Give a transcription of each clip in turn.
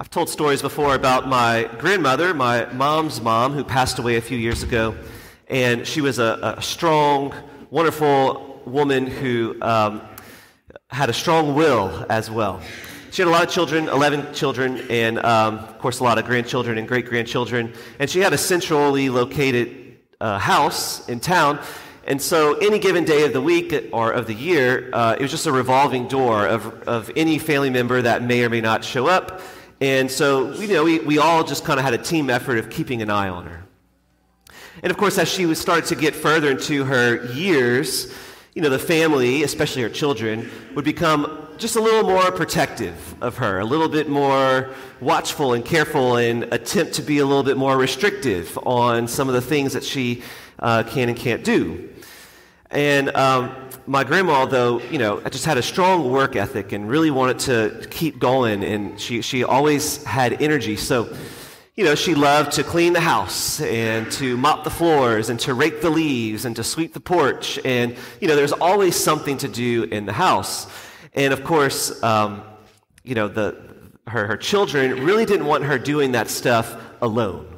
I've told stories before about my grandmother, my mom's mom, who passed away a few years ago. And she was a, a strong, wonderful woman who um, had a strong will as well. She had a lot of children, 11 children, and um, of course, a lot of grandchildren and great grandchildren. And she had a centrally located uh, house in town. And so, any given day of the week or of the year, uh, it was just a revolving door of, of any family member that may or may not show up. And so, you know, we, we all just kind of had a team effort of keeping an eye on her. And of course, as she was started to get further into her years, you know, the family, especially her children, would become just a little more protective of her, a little bit more watchful and careful, and attempt to be a little bit more restrictive on some of the things that she uh, can and can't do. And um, my grandma, though, you know, just had a strong work ethic and really wanted to keep going, and she, she always had energy. So, you know, she loved to clean the house and to mop the floors and to rake the leaves and to sweep the porch. And, you know, there's always something to do in the house. And of course, um, you know, the, her, her children really didn't want her doing that stuff alone.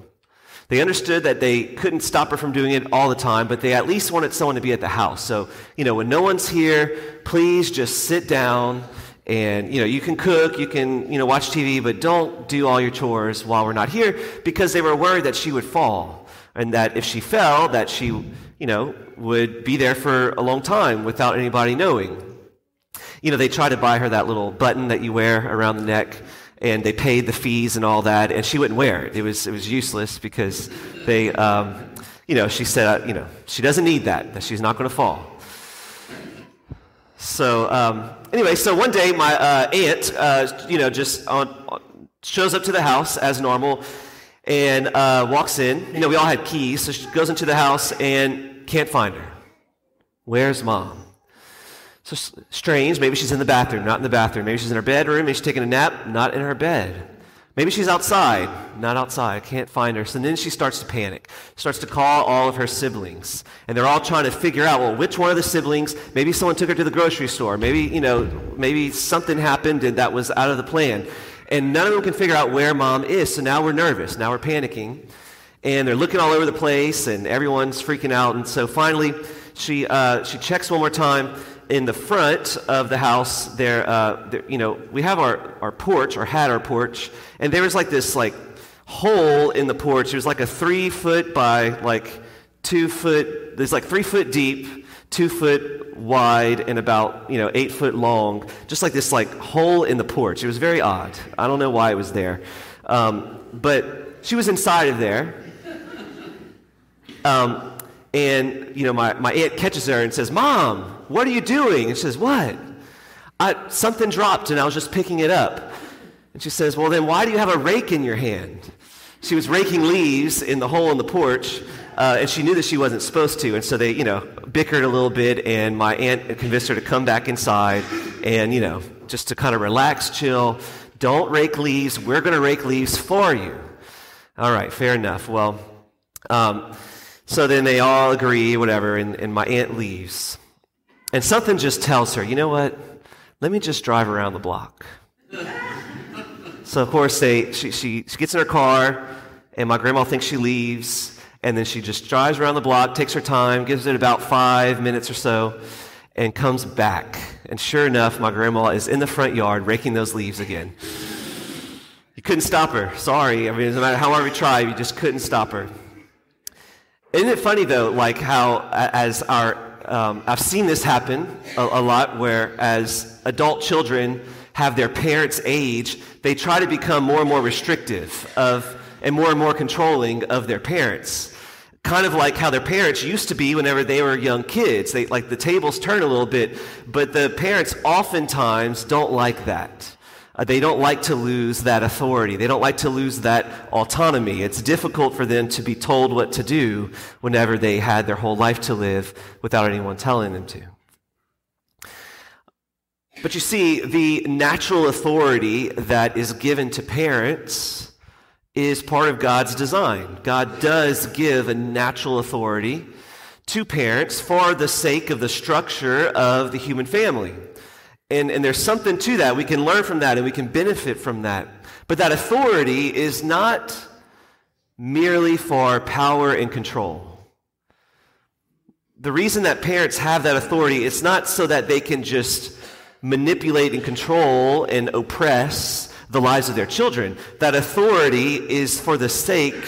They understood that they couldn't stop her from doing it all the time, but they at least wanted someone to be at the house. So, you know, when no one's here, please just sit down and, you know, you can cook, you can, you know, watch TV, but don't do all your chores while we're not here because they were worried that she would fall and that if she fell, that she, you know, would be there for a long time without anybody knowing. You know, they tried to buy her that little button that you wear around the neck and they paid the fees and all that, and she wouldn't wear it. It was, it was useless because they, um, you know, she said, uh, you know, she doesn't need that, that she's not going to fall. So, um, anyway, so one day my uh, aunt, uh, you know, just on, on, shows up to the house as normal and uh, walks in. You know, we all had keys, so she goes into the house and can't find her. Where's mom? So strange. Maybe she's in the bathroom, not in the bathroom. Maybe she's in her bedroom. Maybe she's taking a nap, not in her bed. Maybe she's outside, not outside. Can't find her. So then she starts to panic. Starts to call all of her siblings. And they're all trying to figure out, well, which one of the siblings, maybe someone took her to the grocery store. Maybe, you know, maybe something happened and that was out of the plan. And none of them can figure out where mom is. So now we're nervous. Now we're panicking. And they're looking all over the place and everyone's freaking out. And so finally, she, uh, she checks one more time in the front of the house there, uh, there, you know we have our, our porch or had our porch and there was like this like hole in the porch. It was like a three foot by like two foot there's like three foot deep two foot wide and about you know eight foot long just like this like hole in the porch. It was very odd. I don't know why it was there. Um, but she was inside of there. Um, and, you know, my, my aunt catches her and says, Mom, what are you doing? And she says, What? I, something dropped and I was just picking it up. And she says, Well, then why do you have a rake in your hand? She was raking leaves in the hole in the porch, uh, and she knew that she wasn't supposed to. And so they, you know, bickered a little bit, and my aunt convinced her to come back inside and, you know, just to kind of relax, chill. Don't rake leaves. We're going to rake leaves for you. All right, fair enough. Well, um, so then they all agree, whatever, and, and my aunt leaves. And something just tells her, you know what? Let me just drive around the block. so, of course, they, she, she, she gets in her car, and my grandma thinks she leaves, and then she just drives around the block, takes her time, gives it about five minutes or so, and comes back. And sure enough, my grandma is in the front yard raking those leaves again. You couldn't stop her. Sorry. I mean, no matter how hard we tried, you just couldn't stop her. Isn't it funny though, like how as our um, I've seen this happen a, a lot, where as adult children have their parents' age, they try to become more and more restrictive of and more and more controlling of their parents. Kind of like how their parents used to be whenever they were young kids. They like the tables turn a little bit, but the parents oftentimes don't like that. Uh, they don't like to lose that authority. They don't like to lose that autonomy. It's difficult for them to be told what to do whenever they had their whole life to live without anyone telling them to. But you see, the natural authority that is given to parents is part of God's design. God does give a natural authority to parents for the sake of the structure of the human family. And, and there's something to that. We can learn from that and we can benefit from that. But that authority is not merely for power and control. The reason that parents have that authority is not so that they can just manipulate and control and oppress the lives of their children. That authority is for the sake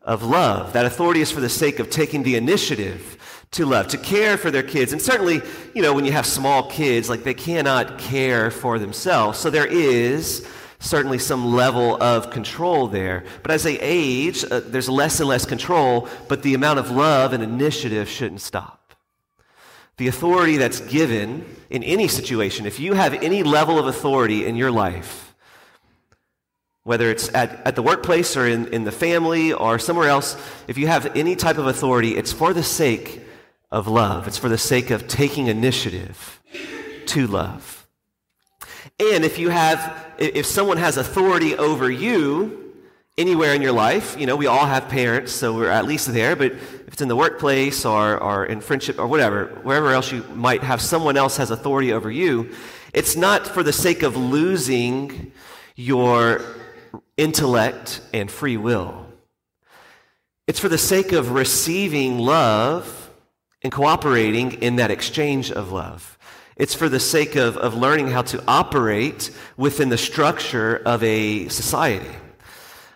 of love. That authority is for the sake of taking the initiative to love, to care for their kids. And certainly, you know, when you have small kids, like they cannot care for themselves. So there is certainly some level of control there. But as they age, uh, there's less and less control, but the amount of love and initiative shouldn't stop. The authority that's given in any situation, if you have any level of authority in your life, whether it's at, at the workplace or in, in the family or somewhere else, if you have any type of authority, it's for the sake of love. It's for the sake of taking initiative to love. And if you have, if someone has authority over you anywhere in your life, you know, we all have parents, so we're at least there, but if it's in the workplace or, or in friendship or whatever, wherever else you might have someone else has authority over you, it's not for the sake of losing your intellect and free will. It's for the sake of receiving love and cooperating in that exchange of love. It's for the sake of, of learning how to operate within the structure of a society.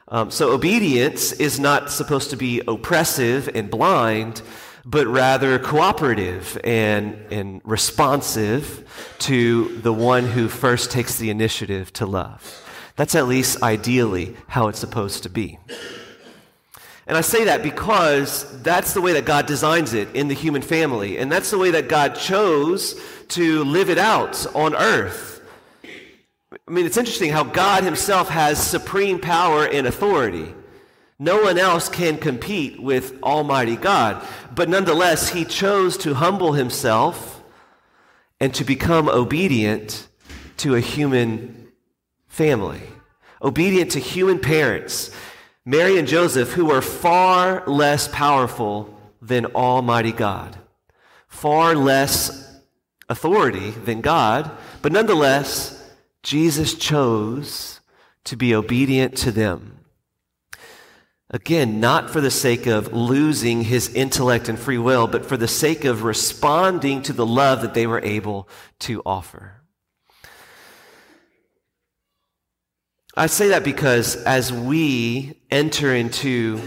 Um, so obedience is not supposed to be oppressive and blind, but rather cooperative and, and responsive to the one who first takes the initiative to love. That's at least ideally how it's supposed to be. And I say that because that's the way that God designs it in the human family. And that's the way that God chose to live it out on earth. I mean, it's interesting how God Himself has supreme power and authority. No one else can compete with Almighty God. But nonetheless, He chose to humble Himself and to become obedient to a human family, obedient to human parents Mary and Joseph, who were far less powerful than Almighty God, far less authority than God, but nonetheless, Jesus chose to be obedient to them. Again, not for the sake of losing his intellect and free will, but for the sake of responding to the love that they were able to offer. I say that because as we enter into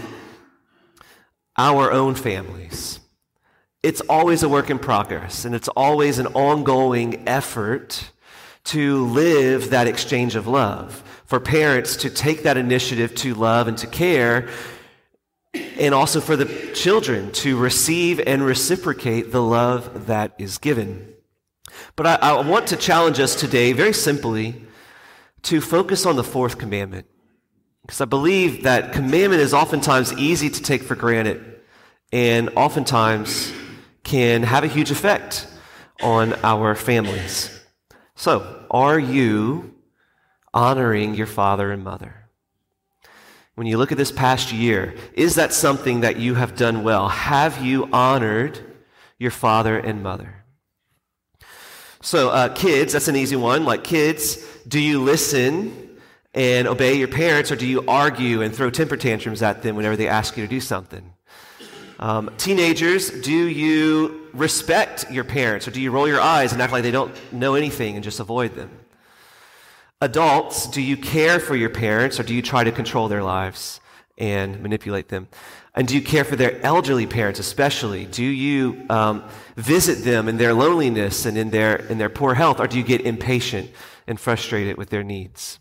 our own families, it's always a work in progress and it's always an ongoing effort to live that exchange of love. For parents to take that initiative to love and to care, and also for the children to receive and reciprocate the love that is given. But I, I want to challenge us today very simply to focus on the fourth commandment. Because I believe that commandment is oftentimes easy to take for granted and oftentimes can have a huge effect on our families. So, are you honoring your father and mother? When you look at this past year, is that something that you have done well? Have you honored your father and mother? So, uh, kids, that's an easy one. Like kids, do you listen and obey your parents, or do you argue and throw temper tantrums at them whenever they ask you to do something? Um, teenagers, do you respect your parents, or do you roll your eyes and act like they don't know anything and just avoid them? Adults, do you care for your parents, or do you try to control their lives and manipulate them? And do you care for their elderly parents, especially? Do you um, visit them in their loneliness and in their, in their poor health, or do you get impatient and frustrated with their needs?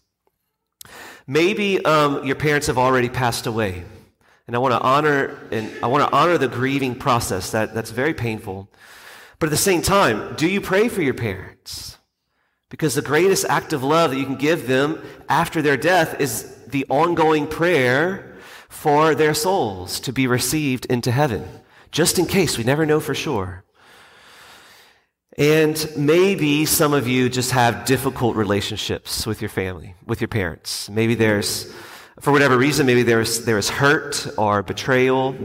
Maybe um, your parents have already passed away, and I want to honor and I want to honor the grieving process. That, that's very painful. But at the same time, do you pray for your parents? Because the greatest act of love that you can give them after their death is the ongoing prayer for their souls to be received into heaven, just in case we never know for sure. And maybe some of you just have difficult relationships with your family, with your parents. Maybe there's, for whatever reason, maybe there's, there's hurt or betrayal,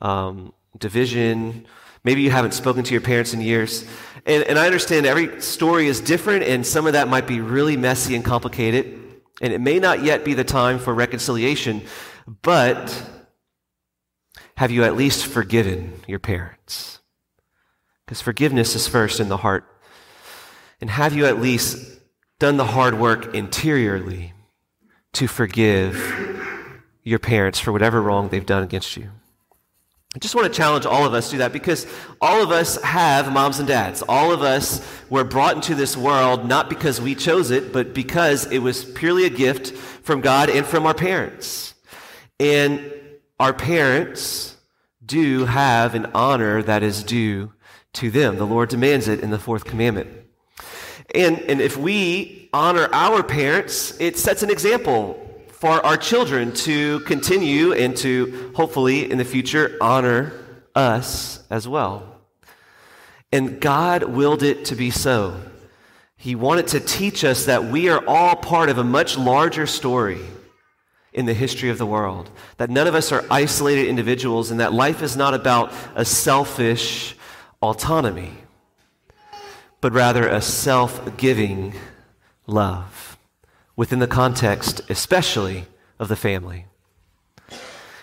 um, division, Maybe you haven't spoken to your parents in years. And, and I understand every story is different, and some of that might be really messy and complicated. And it may not yet be the time for reconciliation, but have you at least forgiven your parents? Because forgiveness is first in the heart. And have you at least done the hard work interiorly to forgive your parents for whatever wrong they've done against you? I just want to challenge all of us to do that because all of us have moms and dads. All of us were brought into this world not because we chose it, but because it was purely a gift from God and from our parents. And our parents do have an honor that is due to them. The Lord demands it in the fourth commandment. And, and if we honor our parents, it sets an example for our children to continue and to hopefully in the future honor us as well. And God willed it to be so. He wanted to teach us that we are all part of a much larger story in the history of the world. That none of us are isolated individuals and that life is not about a selfish autonomy, but rather a self giving love within the context, especially of the family.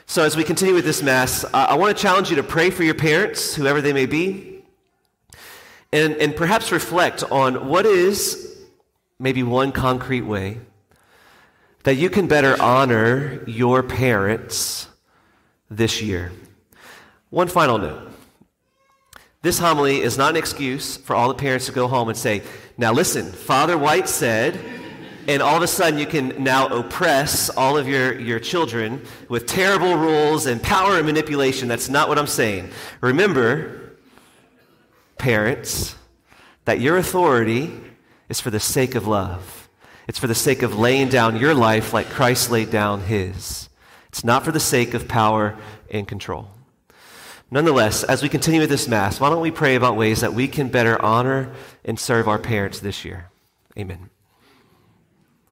So, as we continue with this Mass, I, I want to challenge you to pray for your parents, whoever they may be, and, and perhaps reflect on what is maybe one concrete way that you can better honor your parents this year. One final note. This homily is not an excuse for all the parents to go home and say, Now listen, Father White said, and all of a sudden you can now oppress all of your, your children with terrible rules and power and manipulation. That's not what I'm saying. Remember, parents, that your authority is for the sake of love. It's for the sake of laying down your life like Christ laid down his. It's not for the sake of power and control. Nonetheless, as we continue with this Mass, why don't we pray about ways that we can better honor and serve our parents this year? Amen.